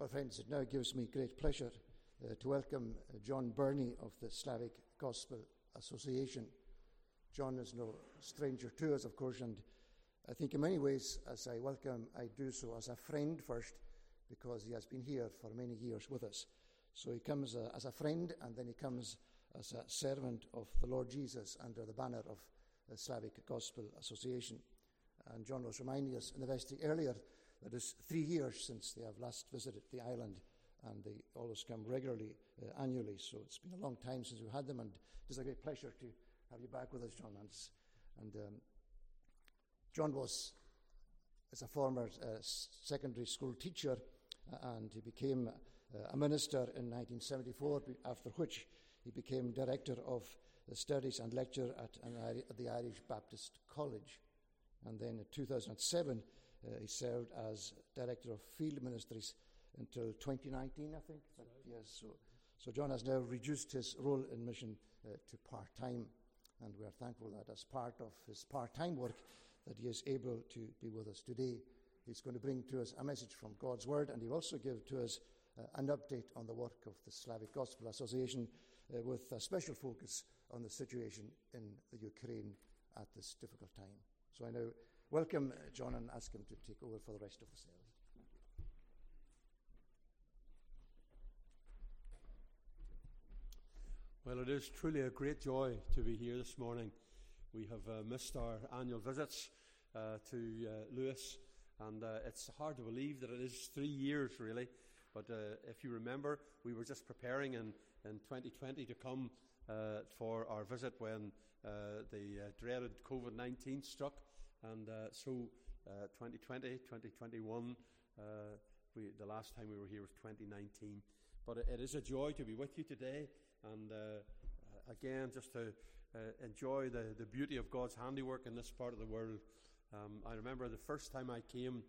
Well, friends, it now gives me great pleasure uh, to welcome uh, John Burney of the Slavic Gospel Association. John is no stranger to us, of course, and I think in many ways, as I welcome, I do so as a friend first, because he has been here for many years with us. So he comes uh, as a friend, and then he comes as a servant of the Lord Jesus under the banner of the Slavic Gospel Association. And John was reminding us in the vestry earlier that it's three years since they have last visited the island, and they always come regularly, uh, annually. So it's been a long time since we've had them, and it is a great pleasure to have you back with us, John. And, and um, John was, as a former uh, secondary school teacher, uh, and he became uh, a minister in 1974, after which he became director of studies and lecture at, at the Irish Baptist College. And then in 2007, uh, he served as director of field ministries until 2019, I think. But, yes, so, so John has now reduced his role in mission uh, to part time, and we are thankful that as part of his part time work, that he is able to be with us today. He's going to bring to us a message from God's Word, and he'll also give to us uh, an update on the work of the Slavic Gospel Association uh, with a special focus on the situation in the Ukraine at this difficult time. So I now welcome uh, John and ask him to take over for the rest of the service. Well, it is truly a great joy to be here this morning. We have uh, missed our annual visits uh, to uh, Lewis, and uh, it's hard to believe that it is three years, really. But uh, if you remember, we were just preparing in, in 2020 to come for our visit when the dreaded COVID 19 struck. And so 2020, 2021, we, the last time we were here was 2019. But it, it is a joy to be with you today and uh, again, just to uh, enjoy the, the beauty of God's handiwork in this part of the world. Um, I remember the first time I came,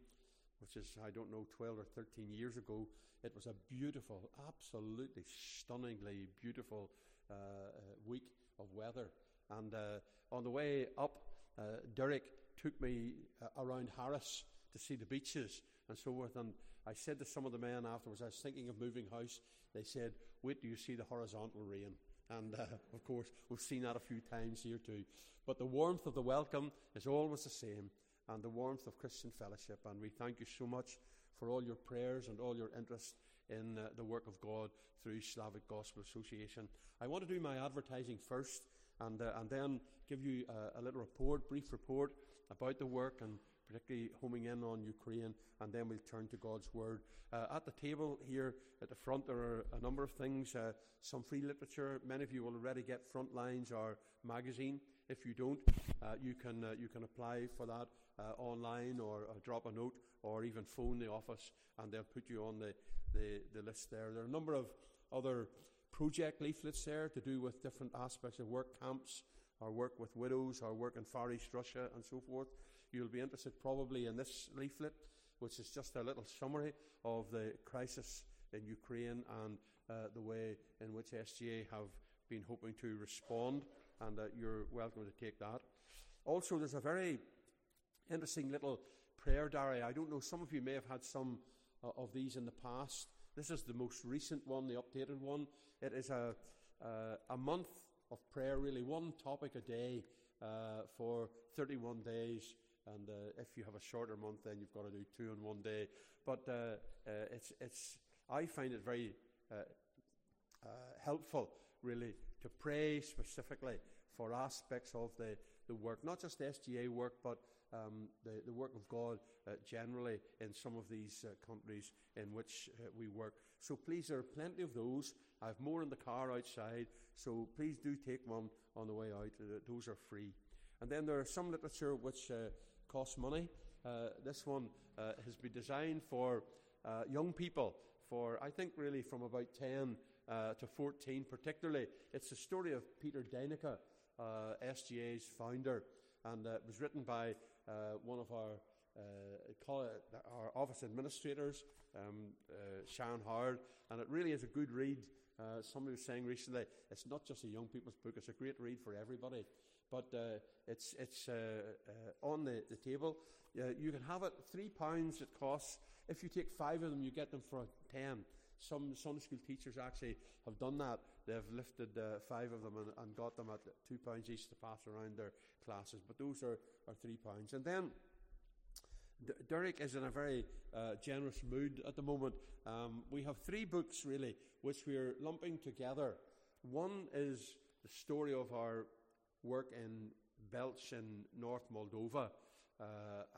which is, I don't know, 12 or 13 years ago, it was a beautiful, absolutely stunningly beautiful uh, uh week of weather. And uh, on the way up, uh, Derek took me around Harris to see the beaches and so forth. And I said to some of the men afterwards, I was thinking of moving house. They said, Wait do you see the horizontal rain. And uh, of course, we've seen that a few times here too. But the warmth of the welcome is always the same, and the warmth of Christian fellowship. And we thank you so much for all your prayers and all your interest in uh, the work of God through Slavic Gospel Association. I want to do my advertising first and, uh, and then give you a, a little report, brief report about the work and particularly homing in on Ukraine, and then we'll turn to God's Word. Uh, at the table here at the front, there are a number of things, uh, some free literature. Many of you will already get Frontlines, our magazine. If you don't, uh, you, can, uh, you can apply for that uh, online or drop a note or even phone the office, and they'll put you on the, the, the list there. There are a number of other project leaflets there to do with different aspects of work camps, our work with widows, our work in Far East Russia, and so forth. You'll be interested probably in this leaflet, which is just a little summary of the crisis in Ukraine and uh, the way in which SGA have been hoping to respond, and uh, you're welcome to take that. Also, there's a very interesting little prayer diary. I don't know, some of you may have had some uh, of these in the past. This is the most recent one, the updated one. It is a, uh, a month of prayer, really, one topic a day uh, for 31 days and uh, if you have a shorter month, then you've got to do two in one day. But uh, uh, it's, it's, I find it very uh, uh, helpful, really, to pray specifically for aspects of the, the work, not just the SGA work, but um, the, the work of God uh, generally in some of these countries in which we work. So please, there are plenty of those. I have more in the car outside, so please do take one on the way out. those are free. And then there are some literature which uh, costs money. Uh, this one uh, has been designed for uh, young people, for I think really from about 10 uh, to 14, particularly. It's the story of Peter uh, SGA's founder, and it was written by one of our our office administrators, um, Sharon Howard, and it really is a good read. Somebody was saying recently, it's not just a young people's book, it's a great read for everybody but uh, it's, it's uh, uh, on the, the table. you can have it, £3 it costs, if you take five of them, you get them for 10. Some Sunday school teachers actually have done that. They've lifted uh, five of them and, and, got them at two pounds each to pass around their classes. But those are, are three pounds. And then Derek is in a very uh, generous mood at the moment. Um, we have three books really, which we're lumping together. One is the story of our work in Belch in North Moldova. Uh,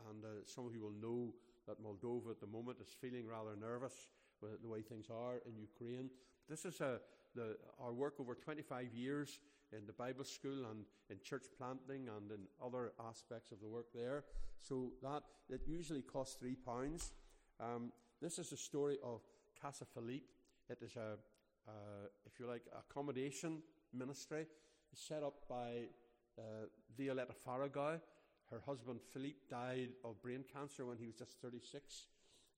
and uh, some of you will know that Moldova at the moment is feeling rather nervous with the way things are in Ukraine. This is a, the, our work over 25 years in the Bible school and in church planting and in other aspects of the work there. So that it usually costs three pounds. Um, this is a story of Casa Philippe. It is a, if you like, accommodation ministry set up by uh, Violetta Faragao. Her husband Philippe died of brain cancer when he was just 36,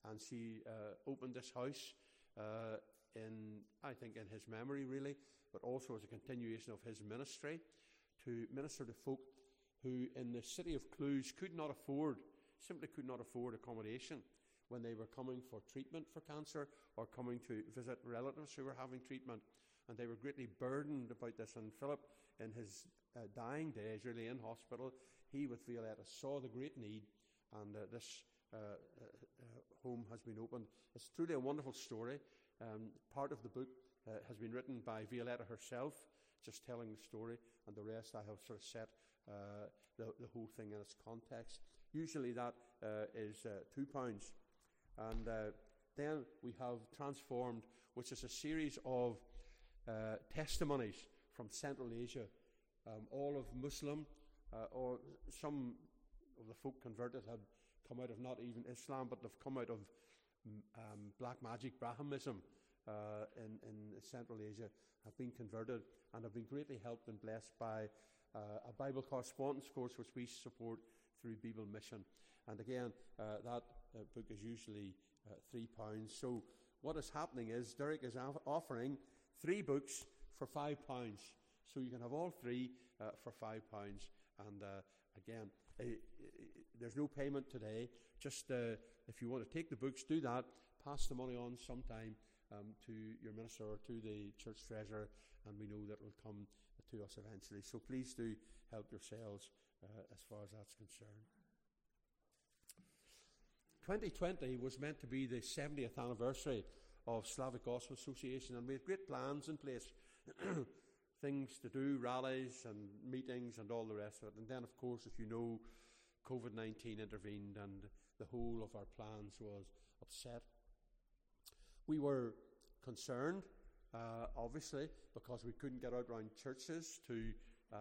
and she uh, opened this house uh, in, I think, in his memory, really, but also as a continuation of his ministry to minister to folk who, in the city of Cluj, could not afford, simply could not afford accommodation when they were coming for treatment for cancer or coming to visit relatives who were having treatment. And they were greatly burdened about this. And Philip, in his uh, dying days, really in hospital, he with Violetta saw the great need, and uh, this uh, uh, home has been opened. It's truly a wonderful story. Um, part of the book uh, has been written by Violetta herself, just telling the story, and the rest I have sort of set the, the, whole thing in its context. Usually that is two pounds, and then we have transformed, which is a series of testimonies from Central Asia, um, all of Muslim uh, or some of the folk converted had come out of not even Islam, but they've come out of um, black magic Brahmanism uh, in, in Central Asia, have been converted and have been greatly helped and blessed by uh, a Bible correspondence course which we support through Bible Mission. And again, uh, that uh, book is usually uh, three pounds. So what is happening is Derek is offering three books for five pounds. So you can have all three for five pounds. And uh, again, uh, there's no payment today. Just uh, if you want to take the books, do that. Pass the money on sometime um, to your minister or to the church treasurer, and we know that will come to us eventually. So please do help yourselves uh, as far as that's concerned. 2020 was meant to be the 70th anniversary of Slavic Gospel Association, and we had great plans in place. things to do, rallies and meetings and all the rest of it. And then, of course, if you know, COVID 19 intervened and the whole of our plans was upset. We were concerned, uh, obviously, because we couldn't get out around churches to uh,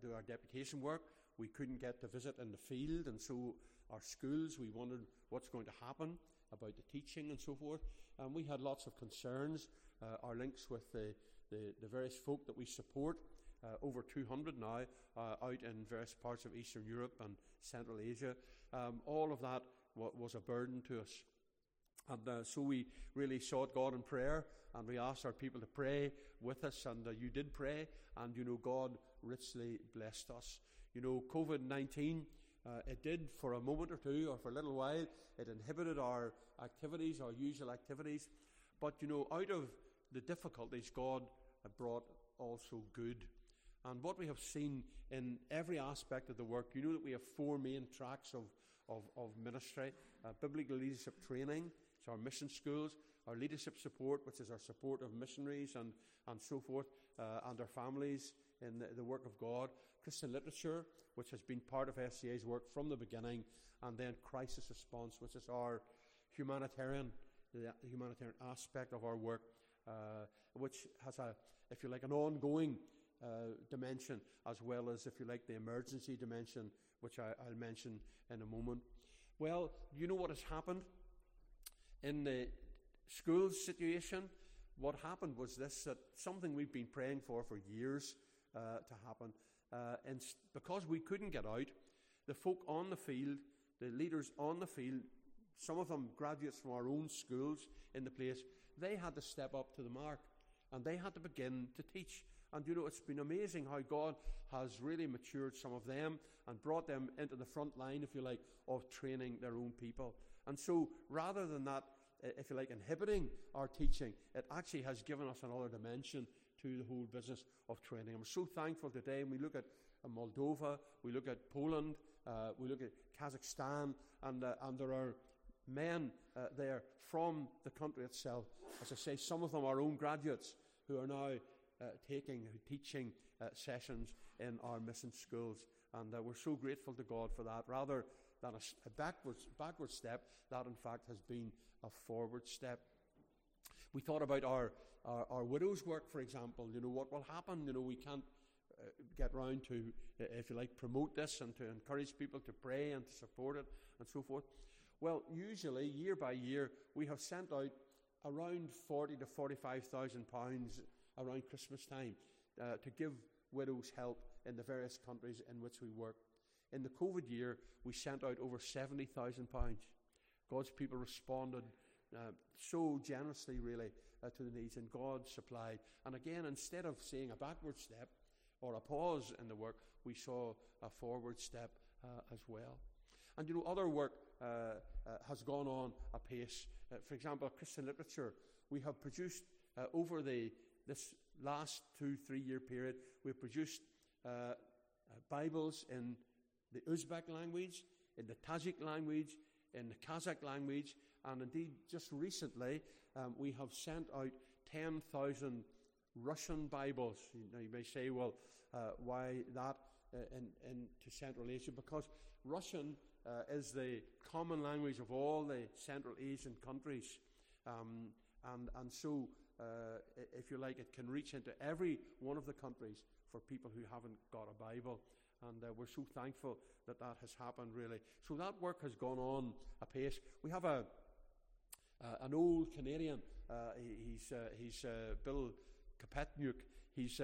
do our deputation work. We couldn't get to visit in the field, and so our schools, we wondered what's going to happen about the teaching and so forth. And we had lots of concerns. Uh, our links with the the, the various folk that we support, uh, over 200 now, uh, out in various parts of Eastern Europe and Central Asia. Um, all of that w- was a burden to us. And uh, so we really sought God in prayer and we asked our people to pray with us. And uh, you did pray, and you know, God richly blessed us. You know, COVID 19, uh, it did for a moment or two or for a little while, it inhibited our activities, our usual activities. But you know, out of the difficulties, God brought also good. And what we have seen in every aspect of the work, you know that we have four main tracks of, of, of ministry uh, biblical leadership training, it's our mission schools, our leadership support, which is our support of missionaries and, and so forth, uh, and our families in the, the, work of God, Christian literature, which has been part of SGA's work from the beginning, and then crisis response, which is our humanitarian, the humanitarian aspect of our work uh, which has a, if you like, an ongoing uh, dimension as well as, if you like, the emergency dimension, which I, will mention in a moment. Well, you know what has happened in the schools situation? What happened was this: that something we've been praying for for years uh, to happen, uh, and because we couldn't get out, the folk on the field, the leaders on the field, some of them graduates from our own schools in the place, they had to step up to the mark and they had to begin to teach. And you know, it's been amazing how God has really matured some of them and brought them into the front line, if you like, of training their own people. And so, rather than that, if you like, inhibiting our teaching, it actually has given us another dimension to the whole business of training. I'm so thankful today. we look at Moldova, we look at Poland, uh, we look at Kazakhstan, and, uh, and there are men uh, there from the country itself. As I say, some of them are our own graduates who are now uh, taking, teaching uh, sessions in our mission schools. And uh, we're so grateful to God for that. Rather than a, a backwards, backward step, that in fact has been a forward step. We thought about our, our, our widows' work, for example. You know, what will happen? You know, we can't uh, get round to, if you like, promote this and to encourage people to pray and to support it and so forth. Well, usually, year by year, we have sent out around 40 to 45,000 pounds around Christmas time uh, to give widows help in the various countries in which we work. In the COVID year, we sent out over 70,000 pounds. God's people responded uh, so generously, really, uh, to the needs, and God supplied. And again, instead of seeing a backward step or a pause in the work, we saw a forward step uh, as well. And you know, other work has gone on apace. Uh, for example, Christian literature. We have produced over the this last two, three year period, we've produced Bibles in the Uzbek language, in the Tajik language, in the Kazakh language, and indeed, just recently, um, we have sent out 10,000 Russian Bibles. Now, you may say, well, uh, why that uh, in, into Central Asia? Because Russian uh, is the common language of all the Central Asian countries. Um, and, and so, uh, if you like, it can reach into every one of the countries for people who haven't got a Bible. And uh, we're so thankful that that has happened, really. So that work has gone on apace. We have a, an old Canadian, uh, he's, uh, he's uh, Bill Kapetniuk. He's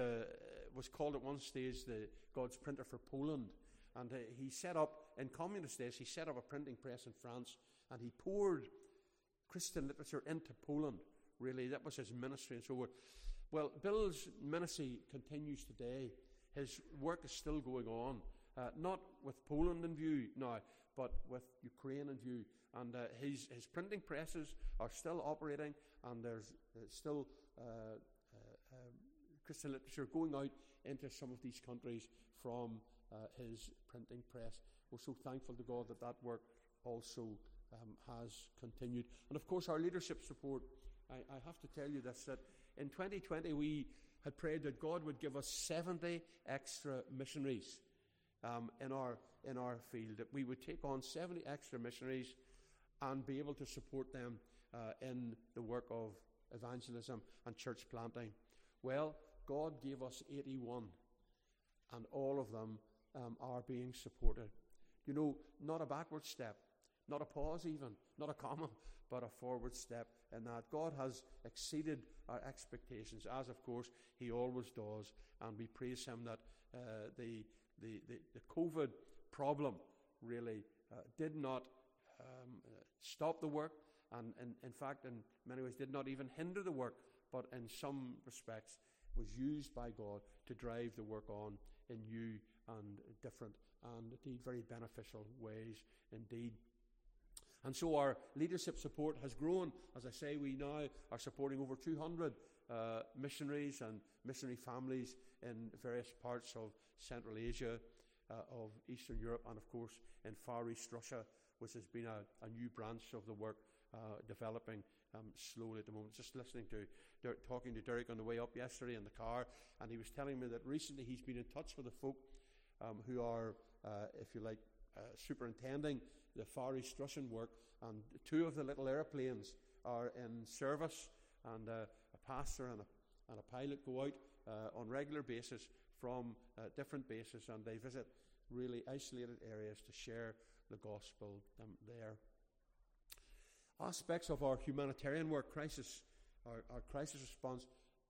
was called at one stage the God's printer for Poland. And he set up, in communist days, he set up a printing press in France and he poured Christian literature into Poland. Really, that was his ministry and so on. Well, Bill's ministry continues today. His work is still going on, uh, not with Poland in view now, but with Ukraine in view. And uh, his, his printing presses are still operating, and there's uh, still uh, uh, um, Christian literature going out into some of these countries from uh, his printing press. We're so thankful to God that that work also um, has continued. And of course, our leadership support. I, I have to tell you this that in 2020 we had prayed that God would give us 70 extra missionaries um, in, our, in our field, that we would take on 70 extra missionaries and be able to support them uh, in the work of evangelism and church planting. Well, God gave us 81, and all of them um, are being supported. You know, not a backward step, not a pause even, not a comma, but a forward step in that. God has exceeded our expectations, as of course He always does, and we praise Him that uh, the, the, the, the, COVID problem really uh, did not um, uh, stop the work, and, and in fact, in many ways, did not even hinder the work, but in some respects was used by God to drive the work on in new and different and indeed very beneficial ways indeed. And so our leadership support has grown. As I say, we now are supporting over 200 uh, missionaries and missionary families in various parts of Central Asia, uh, of Eastern Europe, and of course in Far East Russia, which has been a, a new branch of the work uh, developing um, slowly at the moment. Just listening to, talking to Derek on the way up yesterday in the car, and he was telling me that recently he's been in touch with the folk um, who are, uh, if you like, uh, superintending the Far East Russian work, and two of the little airplanes are in service, and uh, a pastor and a, and a pilot go out uh, on regular basis from uh, different bases, and they visit really isolated areas to share the gospel um, there. Aspects of our humanitarian work, crisis, our, our crisis response,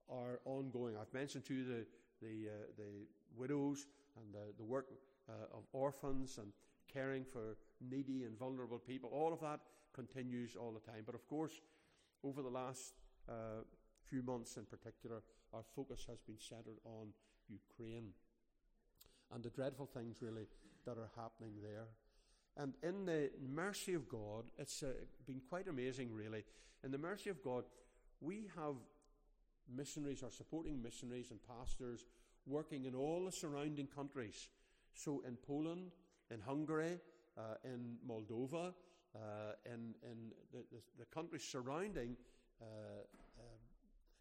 are ongoing. I've mentioned to you the the, uh, the widows and the, the work uh, of orphans and caring for needy and vulnerable people. All of that continues all the time. But of course, over the last uh, few months in particular, our focus has been centered on Ukraine and the dreadful things really that are happening there. And in the mercy of God, it's uh, been quite amazing, really. In the mercy of God, we have missionaries or supporting missionaries and pastors working in all the surrounding countries. So in Poland, in Hungary, uh, in Moldova, uh, in, in the, the, the countries surrounding uh, um,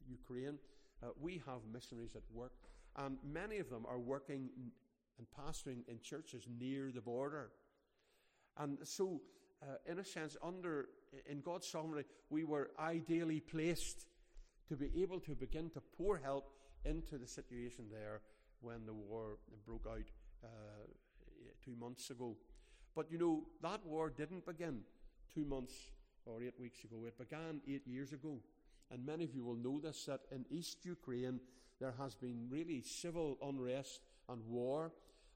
Ukraine, uh, we have missionaries at work. And many of them are working and pastoring in churches near the border. And so, uh, in a sense, under in God's sovereignty, we were ideally placed to be able to begin to pour help into the situation there when the war broke out uh, two months ago. But you know, that war didn't begin two months or eight weeks ago. It began eight years ago. And many of you will know this that in East Ukraine there has been really civil unrest and war,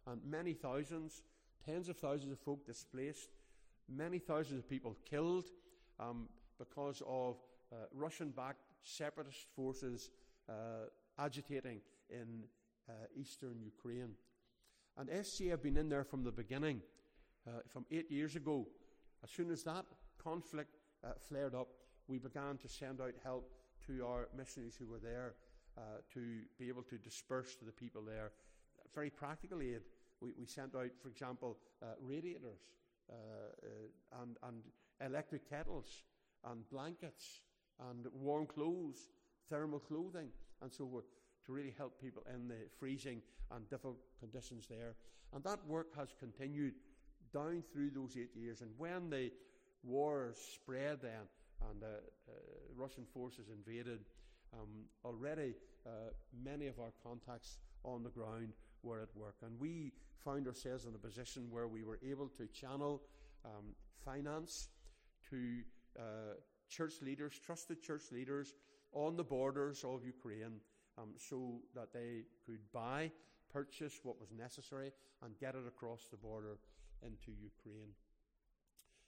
and many thousands, tens of thousands of folk displaced, many thousands of people killed um, because of uh, Russian backed separatist forces uh, agitating in uh, eastern Ukraine. And SG have been in there from the beginning, uh, from eight years ago. As soon as that conflict uh, flared up, we began to send out help to our missionaries who were there uh, to be able to disperse to the people there. Very practical aid. We, we sent out, for example, uh, radiators and, and electric kettles and blankets and warm clothes, thermal clothing, and so forth to really help people in the freezing and difficult conditions there. And that work has continued down through those eight years. And when the war spread then and uh, uh, Russian forces invaded, um, already uh, many of our contacts on the ground were at work. And we found ourselves in a position where we were able to channel um, finance to uh, church leaders, trusted church leaders on the borders of Ukraine, um, so that they could buy, purchase what was necessary, and get it across the border into Ukraine.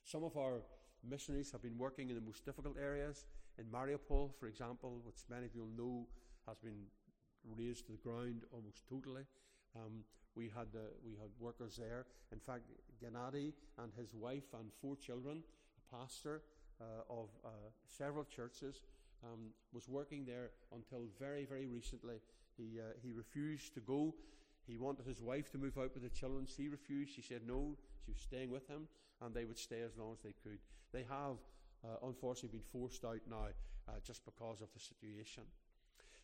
Some of our missionaries have been working in the most difficult areas. In Mariupol, for example, which many of you know has been razed to the ground almost totally. Um, we had uh, we had workers there. In fact, Gennady and his wife and four children, a pastor uh, of uh, several churches, um, was working there until very very recently. He uh, he refused to go. He wanted his wife to move out with the children. She refused. She said no. She was staying with him, and they would stay as long as they could. They have uh, unfortunately been forced out now uh, just because of the situation.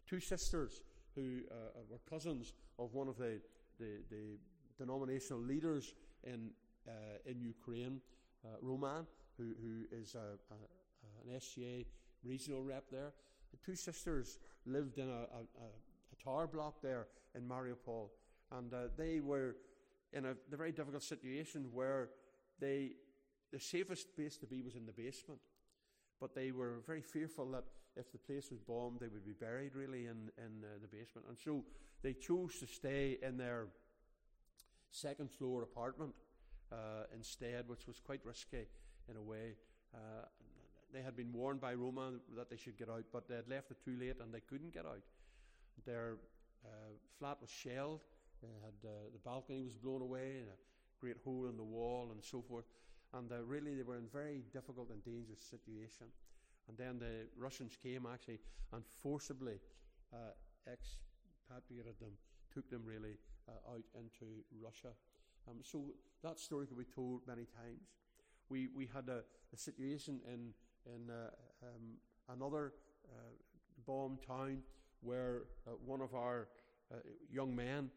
Two sisters who uh, were cousins of one of the, the, the denominational leaders in, uh, in Ukraine, uh, Roman, who, who is a, a, an SGA regional rep there. The two sisters lived in a, a tower block there in Mariupol, and uh, they were in a, a very difficult situation where they the safest place to be was in the basement. But they were very fearful that if the place was bombed, they would be buried really in, in uh, the basement. And so they chose to stay in their second floor apartment uh, instead, which was quite risky in a way. Uh, they had been warned by Roma that they should get out, but they had left it too late and they couldn't get out. Their uh, flat was shelled, had, uh, the balcony was blown away, and a great hole in the wall, and so forth. And uh, really, they were in a very difficult and dangerous situation. And then the Russians came actually and forcibly uh, expatriated them, took them really uh, out into Russia. Um, so that story could be told many times. We, we had a, a situation in, in uh, um, another uh, bomb town where uh, one of our uh, young men,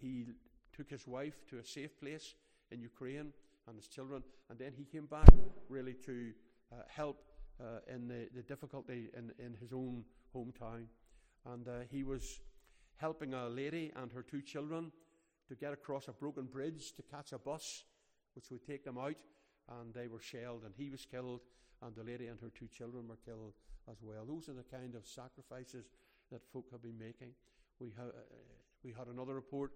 he took his wife to a safe place in Ukraine and his children. And then he came back really to uh, help uh, in the, the difficulty in, in his own hometown. And uh, he was helping a lady and her two children to get across a broken bridge to catch a bus which would take them out. And they were shelled, and he was killed, and the lady and her two children were killed as well. Those are the kind of sacrifices that folk have been making. We, ha- uh, we had another report,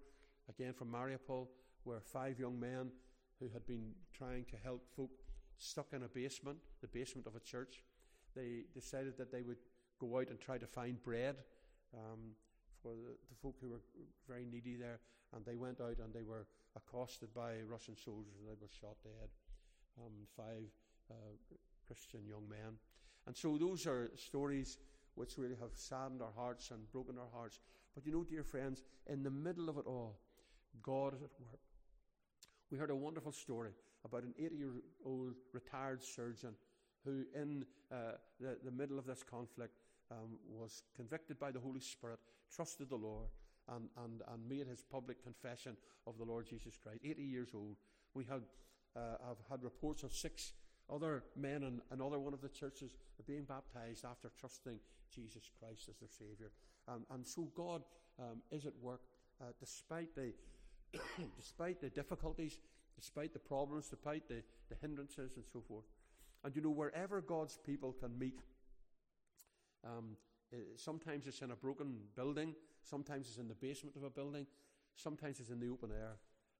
again from Mariupol, where five young men who had been trying to help folk stuck in a basement, the basement of a church. They decided that they would go out and try to find bread um, for the, the folk who were very needy there, and they went out and they were accosted by Russian soldiers and they were shot dead. Um, five uh, Christian young men. And so those are stories which really have saddened our hearts and broken our hearts. But you know, dear friends, in the middle of it all, God is at work. We heard a wonderful story about an 80 year old retired surgeon who, in uh, the, the middle of this conflict, um, was convicted by the Holy Spirit, trusted the Lord, and, and, and made his public confession of the Lord Jesus Christ. 80 years old. We had, uh, have had reports of six other men in another one of the churches are being baptized after trusting Jesus Christ as their Saviour. Um, and so God um, is at work uh, despite, the despite the difficulties, despite the problems, despite the, the hindrances and so forth. And you know, wherever God's people can meet, um, sometimes it's in a broken building, sometimes it's in the basement of a building, sometimes it's in the open air.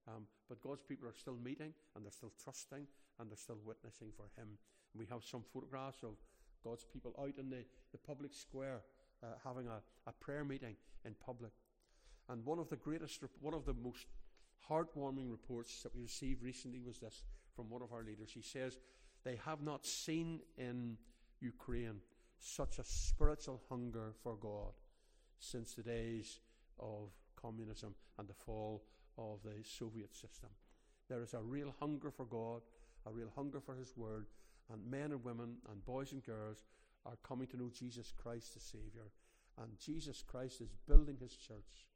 Um, but God's people are still meeting and they're still trusting and they're still witnessing for Him. And we have some photographs of God's people out in the, the public square uh, having a, a prayer meeting in public. And one of the greatest, one of the most heartwarming reports that we received recently was this from one of our leaders. He says, They have not seen in Ukraine such a spiritual hunger for God since the days of communism and the fall of the Soviet system. There is a real hunger for God, a real hunger for His Word, and men and women and boys and girls are coming to know Jesus Christ as Savior. And Jesus Christ is building His church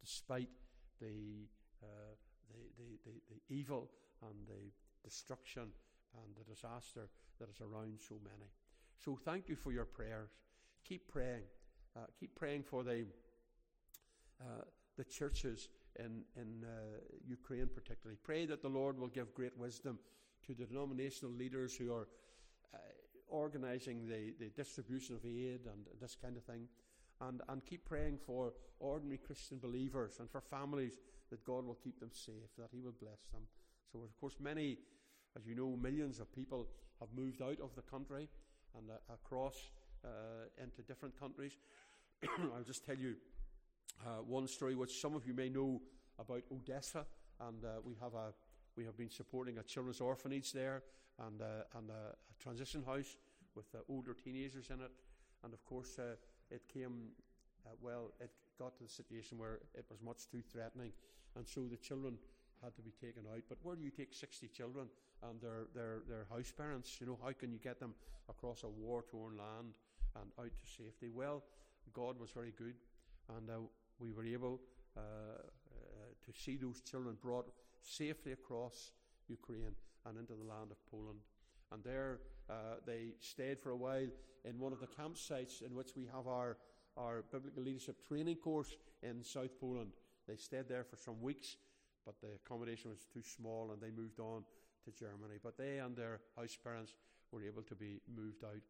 despite the, uh, the, the, the, the evil and the destruction and the disaster that is around so many. So thank you for your prayers. Keep praying. Uh, keep praying for the, uh, the churches in, in uh, Ukraine, particularly. Pray that the Lord will give great wisdom to the denominational leaders who are uh, organizing the, the distribution of aid and this kind of thing. And, and keep praying for ordinary Christian believers and for families that God will keep them safe, that He will bless them. So, of course, many, as you know, millions of people have moved out of the country and uh, across uh, into different countries. I'll just tell you uh, one story which some of you may know about Odessa, and uh, we have a we have been supporting a children's orphanage there and uh, and a, a, transition house with uh, older teenagers in it, and of course it came well. It got to the situation where it was much too threatening, and so the children had to be taken out. But where do you take 60 children and their, their, their house parents? You know, how can you get them across a war torn land and out to safety? Well, God was very good, and uh, we were able uh, uh, to see those children brought safely across Ukraine and into the land of Poland. And there uh, they stayed for a while in one of the campsites in which we have our, our biblical leadership training course in South Poland. They stayed there for some weeks but the accommodation was too small and they moved on to Germany. But they and their house parents were able to be moved out.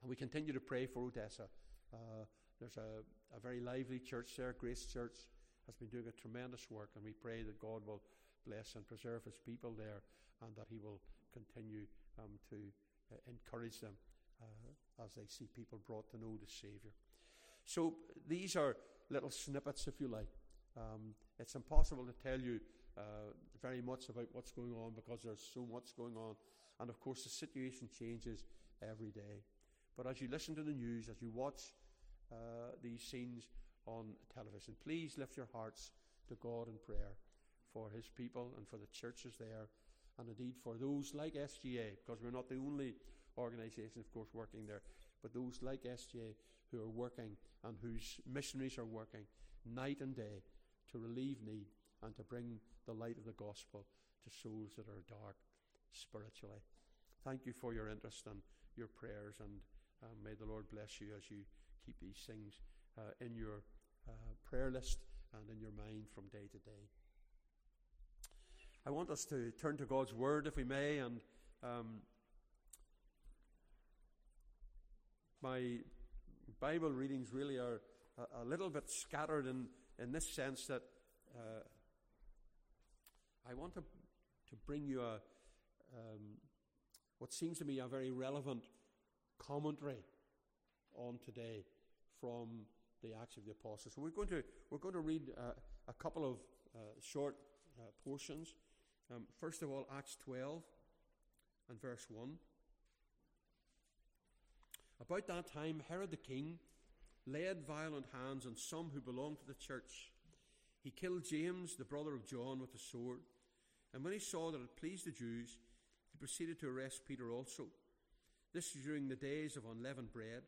And we continue to pray for Odessa. Uh, there's a, a, very lively church there, Grace Church, has been doing a tremendous work, and we pray that God will bless and preserve His people there, and that He will continue um, to uh, encourage them uh, as they see people brought to know the Saviour. So these are little snippets, if you like, um, it's impossible to tell you uh, very much about what's going on because there's so much going on. And of course, the situation changes every day. But as you listen to the news, as you watch uh, these scenes on television, please lift your hearts to God in prayer for His people and for the churches there, and indeed for those like SGA, because we're not the only organisation, of course, working there, but those like SGA who are working and whose missionaries are working night and day to relieve need and to bring the light of the gospel to souls that are dark spiritually. Thank you for your interest and your prayers, and uh, may the Lord bless you as you keep these things uh, in your uh, prayer list and in your mind from day to day. I want us to turn to God's Word, if we may, and um, my Bible readings really are a, a little bit scattered in in this sense that uh, I want to, to bring you a, um, what seems to me a very relevant commentary on today from the Acts of the Apostles. So we're going to, we're going to read uh, a couple of uh, short uh, portions. Um, first of all, Acts 12 and verse 1. About that time, Herod the king laid violent hands on some who belonged to the church. He killed James, the brother of John, with a sword. And when he saw that it pleased the Jews, he proceeded to arrest Peter also. This was during the days of unleavened bread.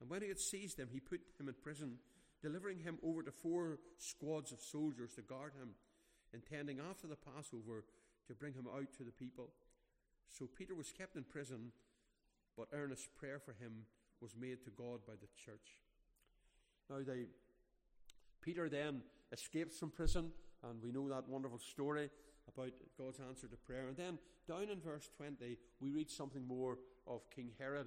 And when he had seized him, he put him in prison, delivering him over to four squads of soldiers to guard him, intending after the Passover to bring him out to the people. So Peter was kept in prison, but earnest prayer for him was made to God by the church. Now, they, Peter then escapes from prison, and we know that wonderful story about God's answer to prayer. And then down in verse 20, we read something more of King Herod.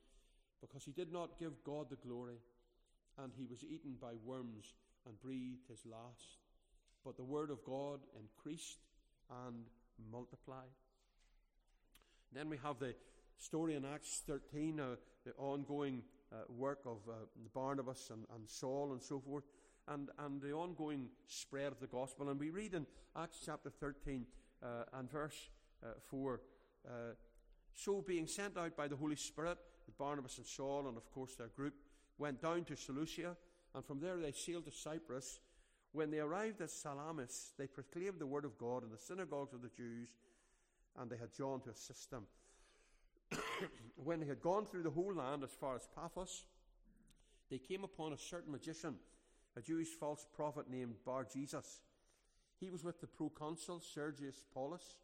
because he did not give God the glory, and he was eaten by worms and breathed his last. But the word of God increased and multiplied. Then we have the story in Acts 13, uh, the ongoing uh, work of uh, Barnabas and, and Saul and so forth, and, and the ongoing spread of the gospel. And we read in Acts chapter 13 uh, and verse uh, 4 uh, So, being sent out by the Holy Spirit, Barnabas and Saul, and of course their group, went down to Seleucia, and from there they sailed to Cyprus. When they arrived at Salamis, they proclaimed the word of God in the synagogues of the Jews, and they had John to assist them. when they had gone through the whole land as far as Paphos, they came upon a certain magician, a Jewish false prophet named Bar Jesus. He was with the proconsul Sergius Paulus,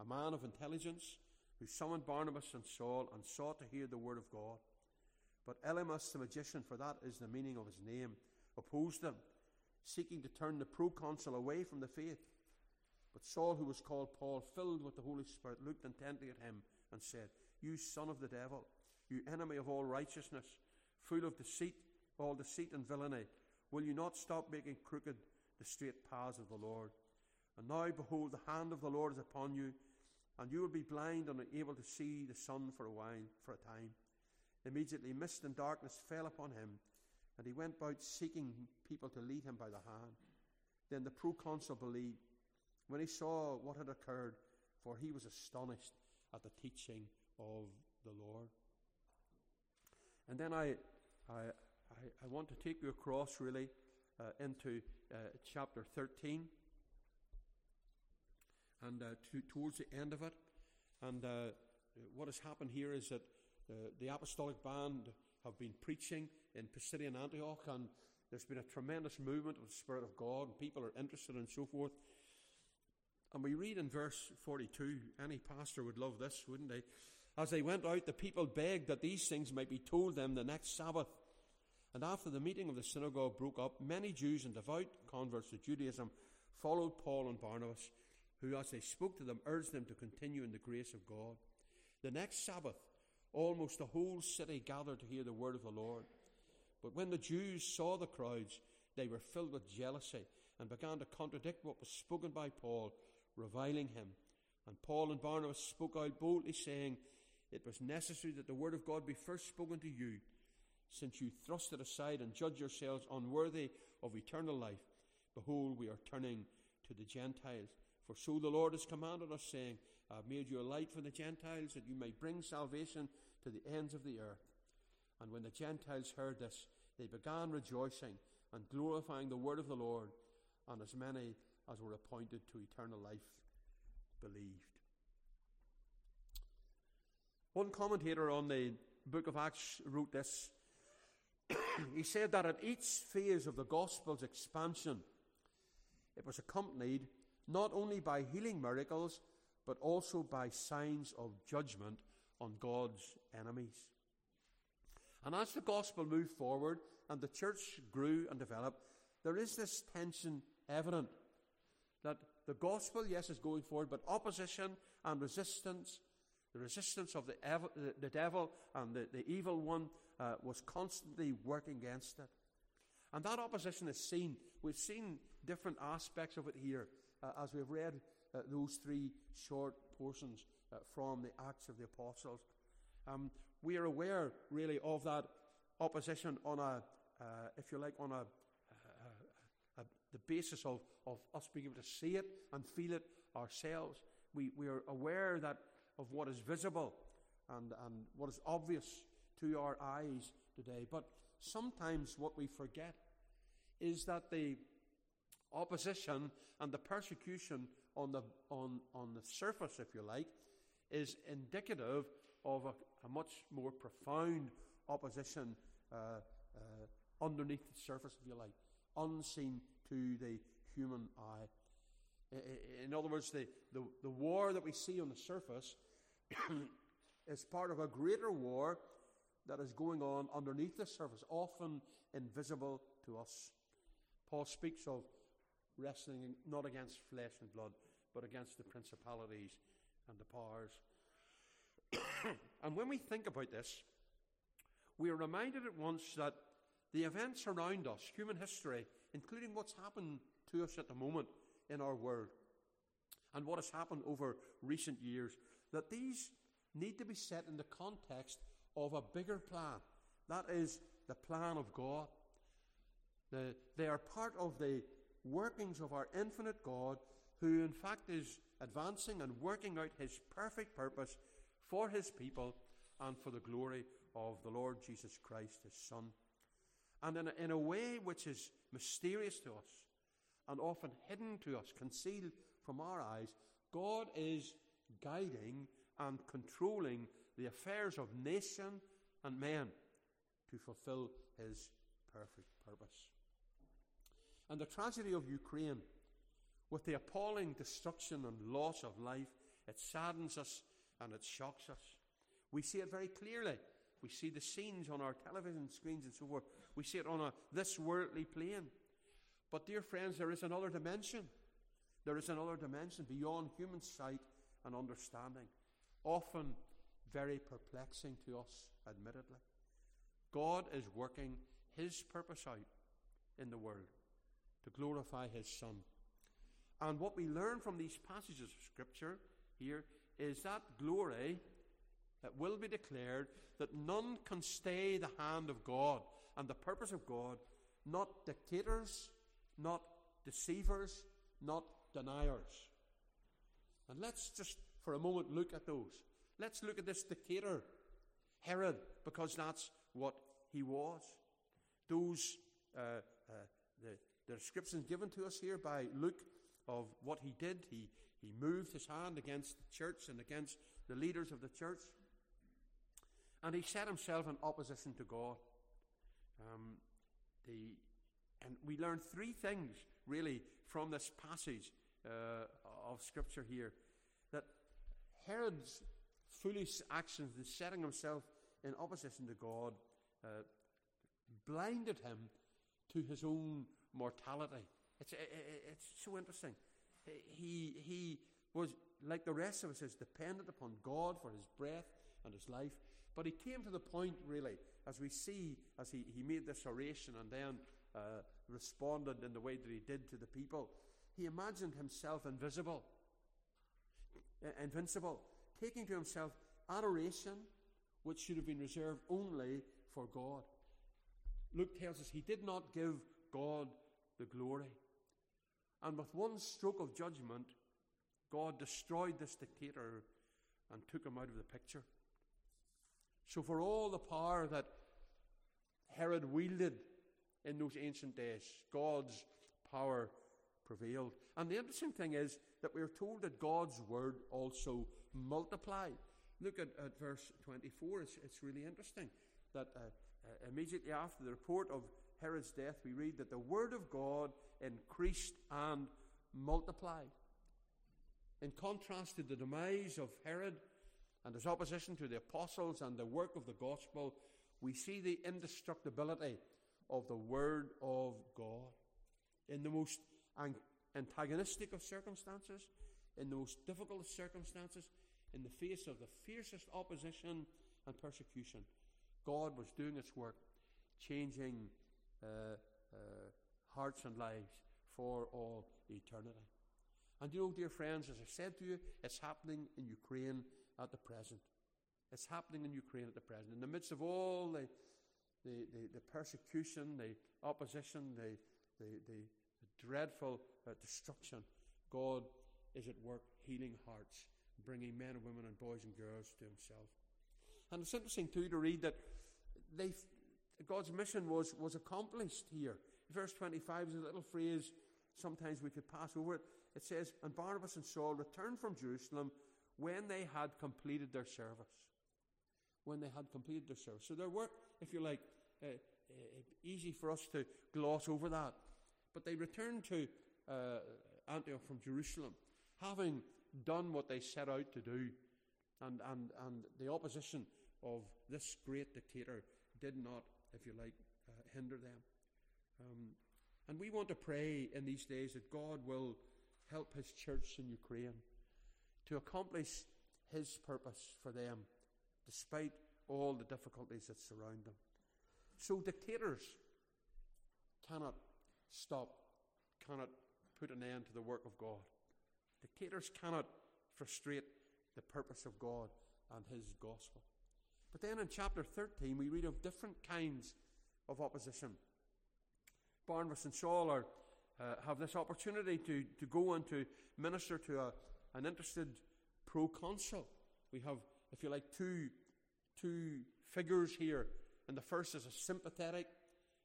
a man of intelligence, who summoned Barnabas and Saul and sought to hear the word of God. But Elymas the magician, for that is the meaning of his name, opposed them, seeking to turn the proconsul away from the faith. But Saul, who was called Paul, filled with the Holy Spirit, looked intently at him and said, You son of the devil, you enemy of all righteousness, full of deceit, all deceit and villainy, will you not stop making crooked the straight paths of the Lord? And now, behold, the hand of the Lord is upon you, and you will be blind and unable to see the sun for a while, for a time. Immediately, mist and darkness fell upon him, and he went about seeking people to lead him by the hand. Then the proconsul believed when he saw what had occurred, for he was astonished at the teaching of the Lord. And then I, I, I, want to take you across really uh, into uh, chapter 13 and uh, to, towards the end of it. And uh, what has happened here is that uh, the apostolic band have been preaching in Pisidian Antioch, and there's been a tremendous movement of the Spirit of God, and people are interested and so forth. And we read in verse 42, any pastor would love this, wouldn't they? As they went out, the people begged that these things might be told them the next Sabbath. And after the meeting of the synagogue broke up, many Jews and devout converts to Judaism followed Paul and Barnabas, who, as they spoke to them, urged them to continue in the grace of God. The next Sabbath, almost the whole city gathered to hear the word of the Lord. But when the Jews saw the crowds, they were filled with jealousy and began to contradict what was spoken by Paul, reviling him. And Paul and Barnabas spoke out boldly, saying, It was necessary that the word of God be first spoken to you, since you thrust it aside and judge yourselves unworthy of eternal life. Behold, we are turning to the Gentiles. For so the Lord has commanded us, saying, I have made you a light for the Gentiles, that you may bring salvation to the ends of the earth. And when the Gentiles heard this, they began rejoicing and glorifying the word of the Lord, and as many as were appointed to eternal life believed. One commentator on the book of Acts wrote this. he said that at each phase of the gospel's expansion, it was accompanied not only by healing miracles, but also by signs of judgment on God's enemies. And as the gospel moved forward and the church grew and developed, there is this tension evident that the gospel, yes, is going forward, but opposition and resistance, the resistance of the, ev- the devil and the, the evil one, uh, was constantly working against it. And that opposition is seen. We've seen different aspects of it here uh, as we've read uh, those three short portions uh, from the Acts of the Apostles. Um, we are aware, really, of that opposition on a, uh, if you like, on a, a, the basis of, of us being able to see it and feel it ourselves. We, we are aware that of what is visible and, and what is obvious to our eyes today. But sometimes what we forget is that the opposition and the persecution on the, on, on the surface, if you like, is indicative of a, a much more profound opposition uh, uh, underneath the surface, if you like, unseen to the human eye. In other words, the, the, the war that we see on the surface is part of a greater war that is going on underneath the surface, often invisible to us. Paul speaks of wrestling not against flesh and blood, but against the principalities and the powers. and when we think about this, we are reminded at once that the events around us, human history, including what's happened to us at the moment in our world, and what has happened over recent years, that these need to be set in the context of a bigger plan. That is the plan of God. The, they are part of the workings of our infinite God, who in fact is advancing and working out his perfect purpose for his people and for the glory of the Lord Jesus Christ, his Son. And in a, in a way which is mysterious to us and often hidden to us, concealed from our eyes, God is guiding and controlling the affairs of nation and men to fulfill his perfect purpose. And the tragedy of Ukraine, with the appalling destruction and loss of life, it saddens us and it shocks us. We see it very clearly. We see the scenes on our television screens and so forth. We see it on a, this worldly plane. But, dear friends, there is another dimension. There is another dimension beyond human sight and understanding, often very perplexing to us, admittedly. God is working His purpose out in the world to glorify His Son. And what we learn from these passages of Scripture here is that glory that will be declared that none can stay the hand of God and the purpose of God, not dictators, not deceivers, not deniers. And let's just for a moment look at those. Let's look at this dictator, Herod, because that's what he was. Those, uh, uh, the, the descriptions given to us here by Luke of what he did, he, he moved his hand against the church and against the leaders of the church. And he set himself in opposition to God. Um, the, and we learn three things, really, from this passage uh, of Scripture here. That Herod's foolish actions in setting himself in opposition to God uh, blinded him to his own mortality. It's, it's so interesting. He, he was, like the rest of us, is dependent upon God for his breath and his life. But he came to the point, really, as we see, as he, he made this oration and then uh, responded in the way that he did to the people, he imagined himself invisible, invincible, taking to himself adoration which should have been reserved only for God. Luke tells us he did not give God the glory. And with one stroke of judgment, God destroyed this dictator and took him out of the picture. So, for all the power that Herod wielded in those ancient days, God's power prevailed. And the interesting thing is that we are told that God's word also multiplied. Look at, at verse 24, it's, it's really interesting that uh, uh, immediately after the report of Herod's death, we read that the word of God increased and multiplied. In contrast to the demise of Herod and his opposition to the apostles and the work of the gospel, we see the indestructibility of the Word of God. In the most antagonistic of circumstances, in the most difficult of circumstances, in the face of the fiercest opposition and persecution, God was doing its work, changing hearts and lives for all eternity. And you know, dear friends, as I said to you, it's happening in Ukraine at the present. It's happening in Ukraine at the present. In the midst of all the, the, the, the persecution, the opposition, the, the, the, dreadful uh, destruction, God is at work healing hearts, bringing men and women and boys and girls to Himself. And it's interesting, too, to read that they, God's mission was, was accomplished here. Verse 25 is a little phrase, sometimes we could pass over it. It says, And Barnabas and Saul returned from Jerusalem when they had completed their service. When they had completed their service. So there were, if you like, uh, uh, easy for us to gloss over that. But they returned to uh, Antioch from Jerusalem, having done what they set out to do. And, and, and the opposition of this great dictator did not, if you like, uh, hinder them. Um, and we want to pray in these days that God will help His church in Ukraine to accomplish His purpose for them, despite all the difficulties that surround them. So dictators cannot stop, cannot put an end to the work of God. Dictators cannot frustrate the purpose of God and His gospel. But then in chapter 13, we read of different kinds of opposition. Barnabas and Saul are, uh, have this opportunity to, to go and to minister to a, an interested proconsul. We have, if you like, two, two figures here. And the first is a sympathetic,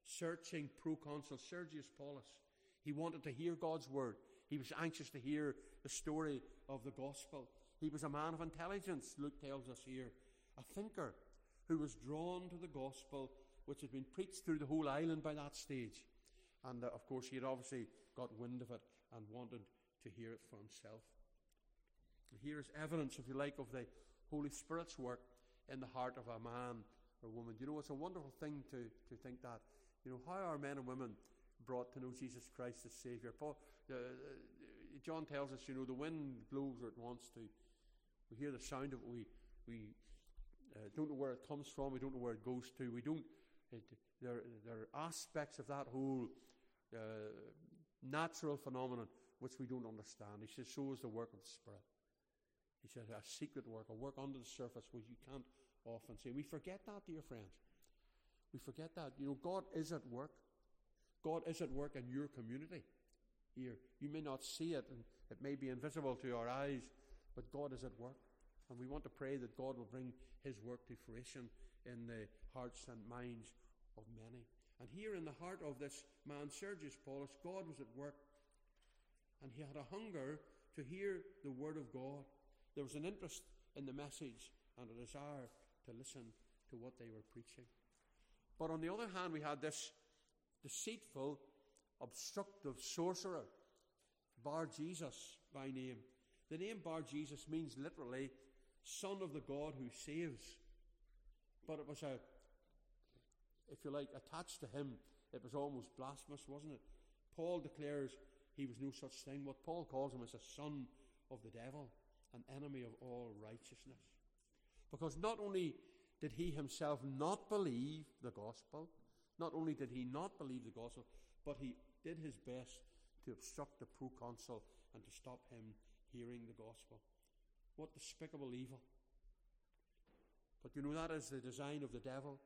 searching proconsul, Sergius Paulus. He wanted to hear God's word. He was anxious to hear the story of the gospel. He was a man of intelligence, Luke tells us here, a thinker who was drawn to the gospel which had been preached through the whole island by that stage. And uh, of course, he had obviously got wind of it and wanted to hear it for himself. Here is evidence, if you like, of the Holy Spirit's work in the heart of a man or woman. You know, it's a wonderful thing to, to think that. You know, how are men and women brought to know Jesus Christ as Saviour? Paul, uh, John tells us, you know, the wind blows where it wants to. We hear the sound of it. We, we uh, don't know where it comes from. We don't know where it goes to. We don't. It, there, there are aspects of that whole uh, natural phenomenon which we don't understand. He says, so is the work of the Spirit. He says, a secret work, a work under the surface which you can't often see. We forget that, dear friends. We forget that. You know, God is at work. God is at work in your community here. You may not see it, and it may be invisible to our eyes, but God is at work. And we want to pray that God will bring his work to fruition in the hearts and minds of many. And here in the heart of this man, Sergius Paulus, God was at work. And he had a hunger to hear the word of God. There was an interest in the message and a desire to listen to what they were preaching. But on the other hand, we had this deceitful, obstructive sorcerer, Bar Jesus by name. The name Bar Jesus means literally son of the God who saves. But it was a, if you like, attached to him, it was almost blasphemous, wasn't it? Paul declares he was no such thing. What Paul calls him is a son of the devil, an enemy of all righteousness. Because not only did he himself not believe the gospel, not only did he not believe the gospel, but he did his best to obstruct the proconsul and to stop him hearing the gospel. What despicable evil. But you know, that is the design of the devil.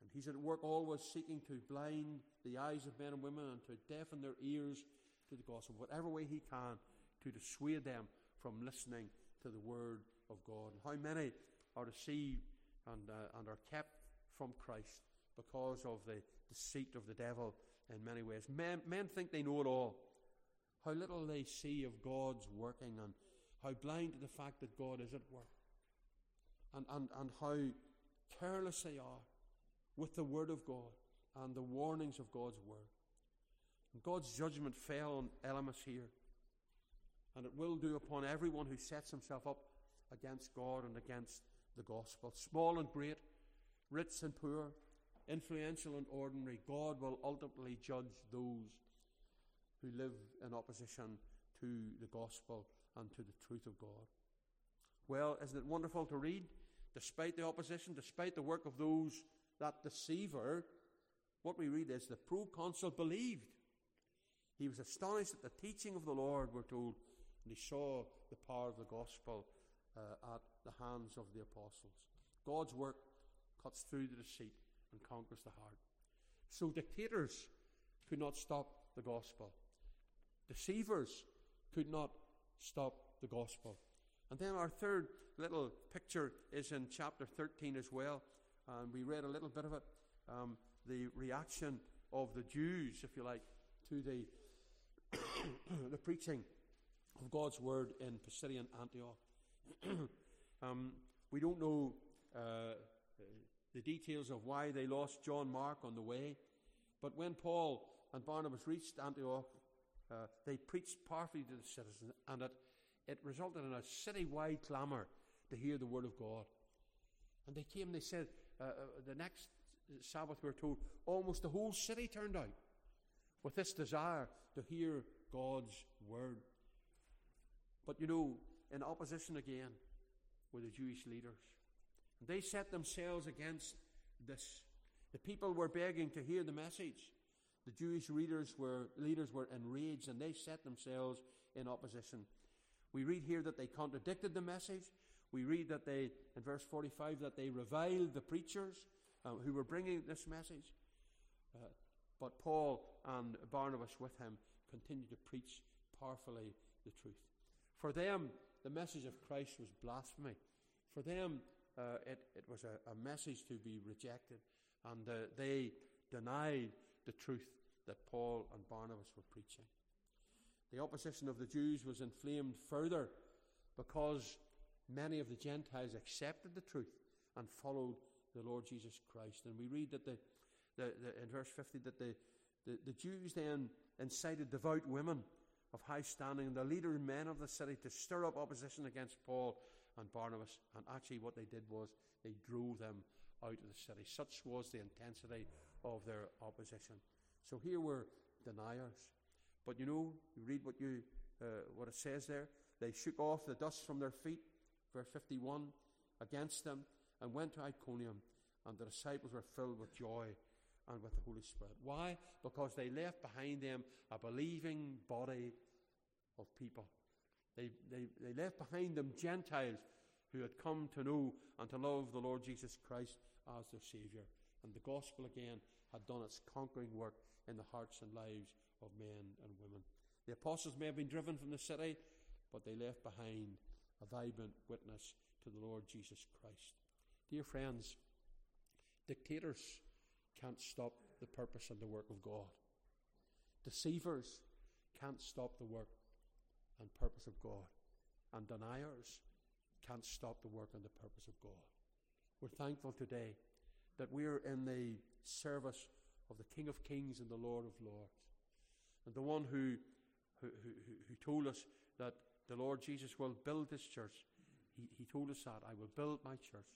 And he's at work always seeking to blind the eyes of men and women and to deafen their ears to the gospel, whatever way he can, to dissuade them from listening to the word of God. And how many are deceived and, uh, and are kept from Christ because of the deceit of the devil in many ways. Men, men think they know it all. How little they see of God's working and how blind to the fact that God is at work. And, and, and how careless they are with the Word of God and the warnings of God's Word. And God's judgment fell on Elymas here. And it will do upon everyone who sets himself up against God and against the gospel, small and great, rich and poor, influential and ordinary, God will ultimately judge those who live in opposition to the gospel and to the truth of God. Well, isn't it wonderful to read? Despite the opposition, despite the work of those that deceiver, what we read is the proconsul believed. He was astonished at the teaching of the Lord, we're told, and he saw the power of the gospel uh, at the hands of the apostles. God's work cuts through the deceit and conquers the heart. So dictators could not stop the gospel. Deceivers could not stop the gospel. And then our third little picture is in chapter 13 as well. And we read a little bit of it. Um, the reaction of the Jews, if you like, to the, the preaching of God's word in Pisidian Antioch. um, we don't know uh, the details of why they lost John Mark on the way, but when Paul and Barnabas reached Antioch, uh, they preached powerfully to the citizens, and it, it resulted in a citywide clamour to hear the word of God. And they came, they said, uh, uh, the next Sabbath, we are told, almost the whole city turned out with this desire to hear God's word. But you know, in opposition again were the Jewish leaders. They set themselves against this. The people were begging to hear the message. The Jewish were, leaders were enraged and they set themselves in opposition. We read here that they contradicted the message. We read that they, in verse 45, that they reviled the preachers uh, who were bringing this message. Uh, but Paul and Barnabas with him continued to preach powerfully the truth. For them, the message of Christ was blasphemy. For them, uh, it, it was a, a, message to be rejected, and uh, they denied the truth that Paul and Barnabas were preaching. The opposition of the Jews was inflamed further because many of the Gentiles accepted the truth and followed the Lord Jesus Christ. And we read that the, the, the in verse 50 that the, the, the Jews then incited devout women of high standing and the leader men of the city to stir up opposition against Paul and Barnabas. And actually, what they did was they drove them out of the city. Such was the intensity of their opposition. So here were deniers. But you know, you read what, you, uh, what it says there. They shook off the dust from their feet, verse 51, against them, and went to Iconium, and the disciples were filled with joy and with the Holy Spirit. Why? Because they left behind them a believing body of people. They, they, they left behind them Gentiles who had come to know and to love the Lord Jesus Christ as their Saviour. And the gospel again had done its conquering work in the hearts and lives of men and women. The apostles may have been driven from the city, but they left behind a vibrant witness to the Lord Jesus Christ. Dear friends, dictators can't stop the purpose and the work of God. Deceivers can't stop the work and purpose of God. And deniers can't stop the work and the purpose of God. We're thankful today that we're in the service of the King of Kings and the Lord of Lords. And the one who, who, who, who told us that the Lord Jesus will build this church. He, he told us that I will build my church,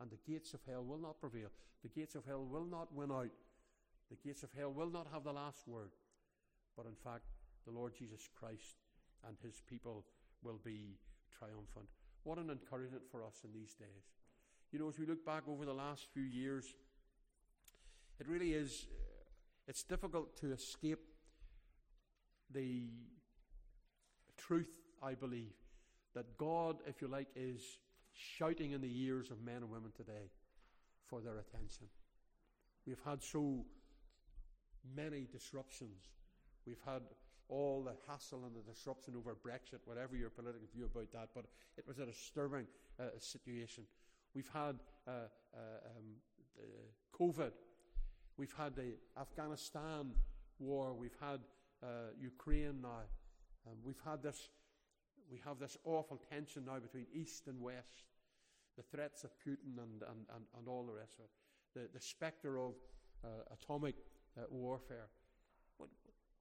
and the gates of hell will not prevail. The gates of hell will not win out. The gates of hell will not have the last word. But in fact, the Lord Jesus Christ and his people will be triumphant. What an encouragement for us in these days. You know, as we look back over the last few years, it really is, it's difficult to escape the truth, I believe, that God, if you like, is shouting in the ears of men and women today for their attention. We've had so many disruptions. We've had all the hassle and the disruption over Brexit, whatever your political view about that, but it was a disturbing uh, situation. We've had uh, uh, um, COVID. We've had the Afghanistan war. We've had uh, Ukraine now. Um, we've had this. We have this awful tension now between East and West. The threats of Putin and, and, and, and all the rest of it. The, the spectre of uh, atomic uh, warfare. What,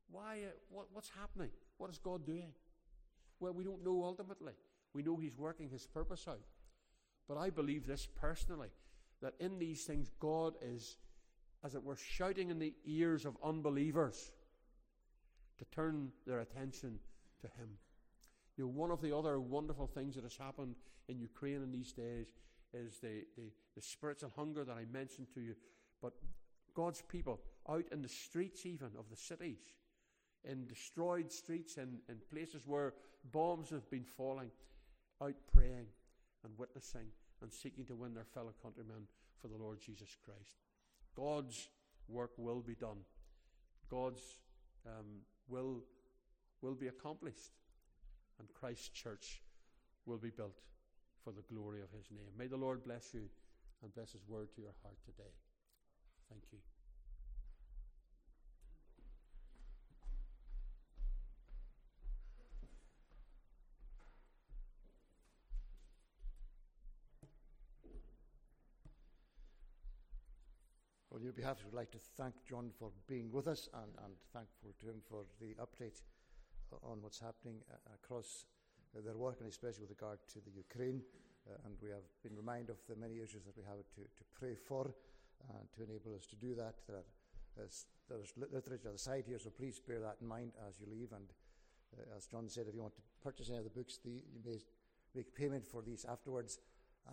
why? what, what's happening? What is God doing? Well, we don't know ultimately. We know He's working His purpose out. But I believe this personally that in these things God is, as it were, shouting in the ears of unbelievers to turn their attention to Him. You know, one of the other wonderful things that has happened in Ukraine in these days is the, the, the spiritual hunger that I mentioned to you. But God's people out in the streets, even of the cities, in destroyed streets, in, in places where bombs have been falling, out praying and witnessing and seeking to win their fellow countrymen for the Lord Jesus Christ. God's work will be done. God's um, will will be accomplished, and Christ's church will be built for the glory of His name. May the Lord bless you and bless His word to your heart today. Thank you. Your behalf, would like to thank John for being with us and, and thankful to him for the update on what's happening uh, across uh, their work, and especially with regard to the Ukraine. Uh, and we have been reminded of the many issues that we have to, to pray for and to enable us to do that. There are, there's literature at the side here, so please bear that in mind as you leave. And uh, as John said, if you want to purchase any of the books, the, you may make payment for these afterwards.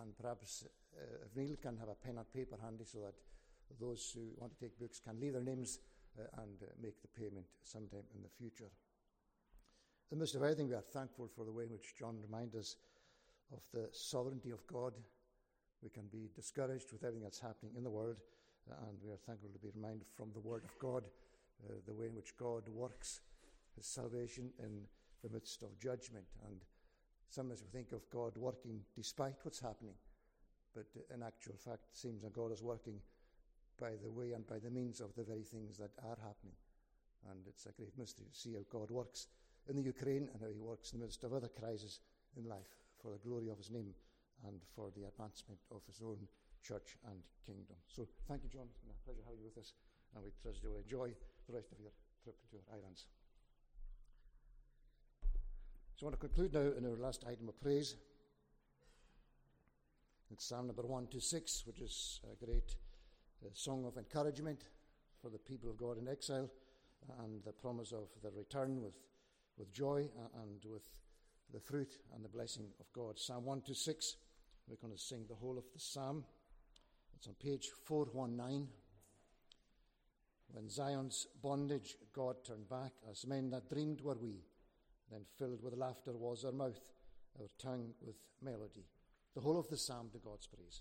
And perhaps uh, if Neil can have a pen and paper handy so that those who want to take books can leave their names uh, and uh, make the payment sometime in the future. In the midst of everything, we are thankful for the way in which John reminds us of the sovereignty of God. We can be discouraged with everything that's happening in the world, uh, and we are thankful to be reminded from the Word of God uh, the way in which God works His salvation in the midst of judgment. And sometimes we think of God working despite what's happening, but in actual fact, it seems that God is working by the way and by the means of the very things that are happening. And it's a great mystery to see how God works in the Ukraine and how He works in the midst of other crises in life for the glory of His name and for the advancement of His own church and kingdom. So thank you, John. It's been a pleasure having you with us, and we trust you will enjoy the rest of your trip to our islands. So I want to conclude now in our last item of praise. It's Psalm number 126, which is a great a song of encouragement for the people of God in exile and the promise of the return with, with joy and with the fruit and the blessing of God. Psalm 126, we're going to sing the whole of the psalm. It's on page 419. When Zion's bondage God turned back, as men that dreamed were we, then filled with laughter was our mouth, our tongue with melody. The whole of the psalm to God's praise.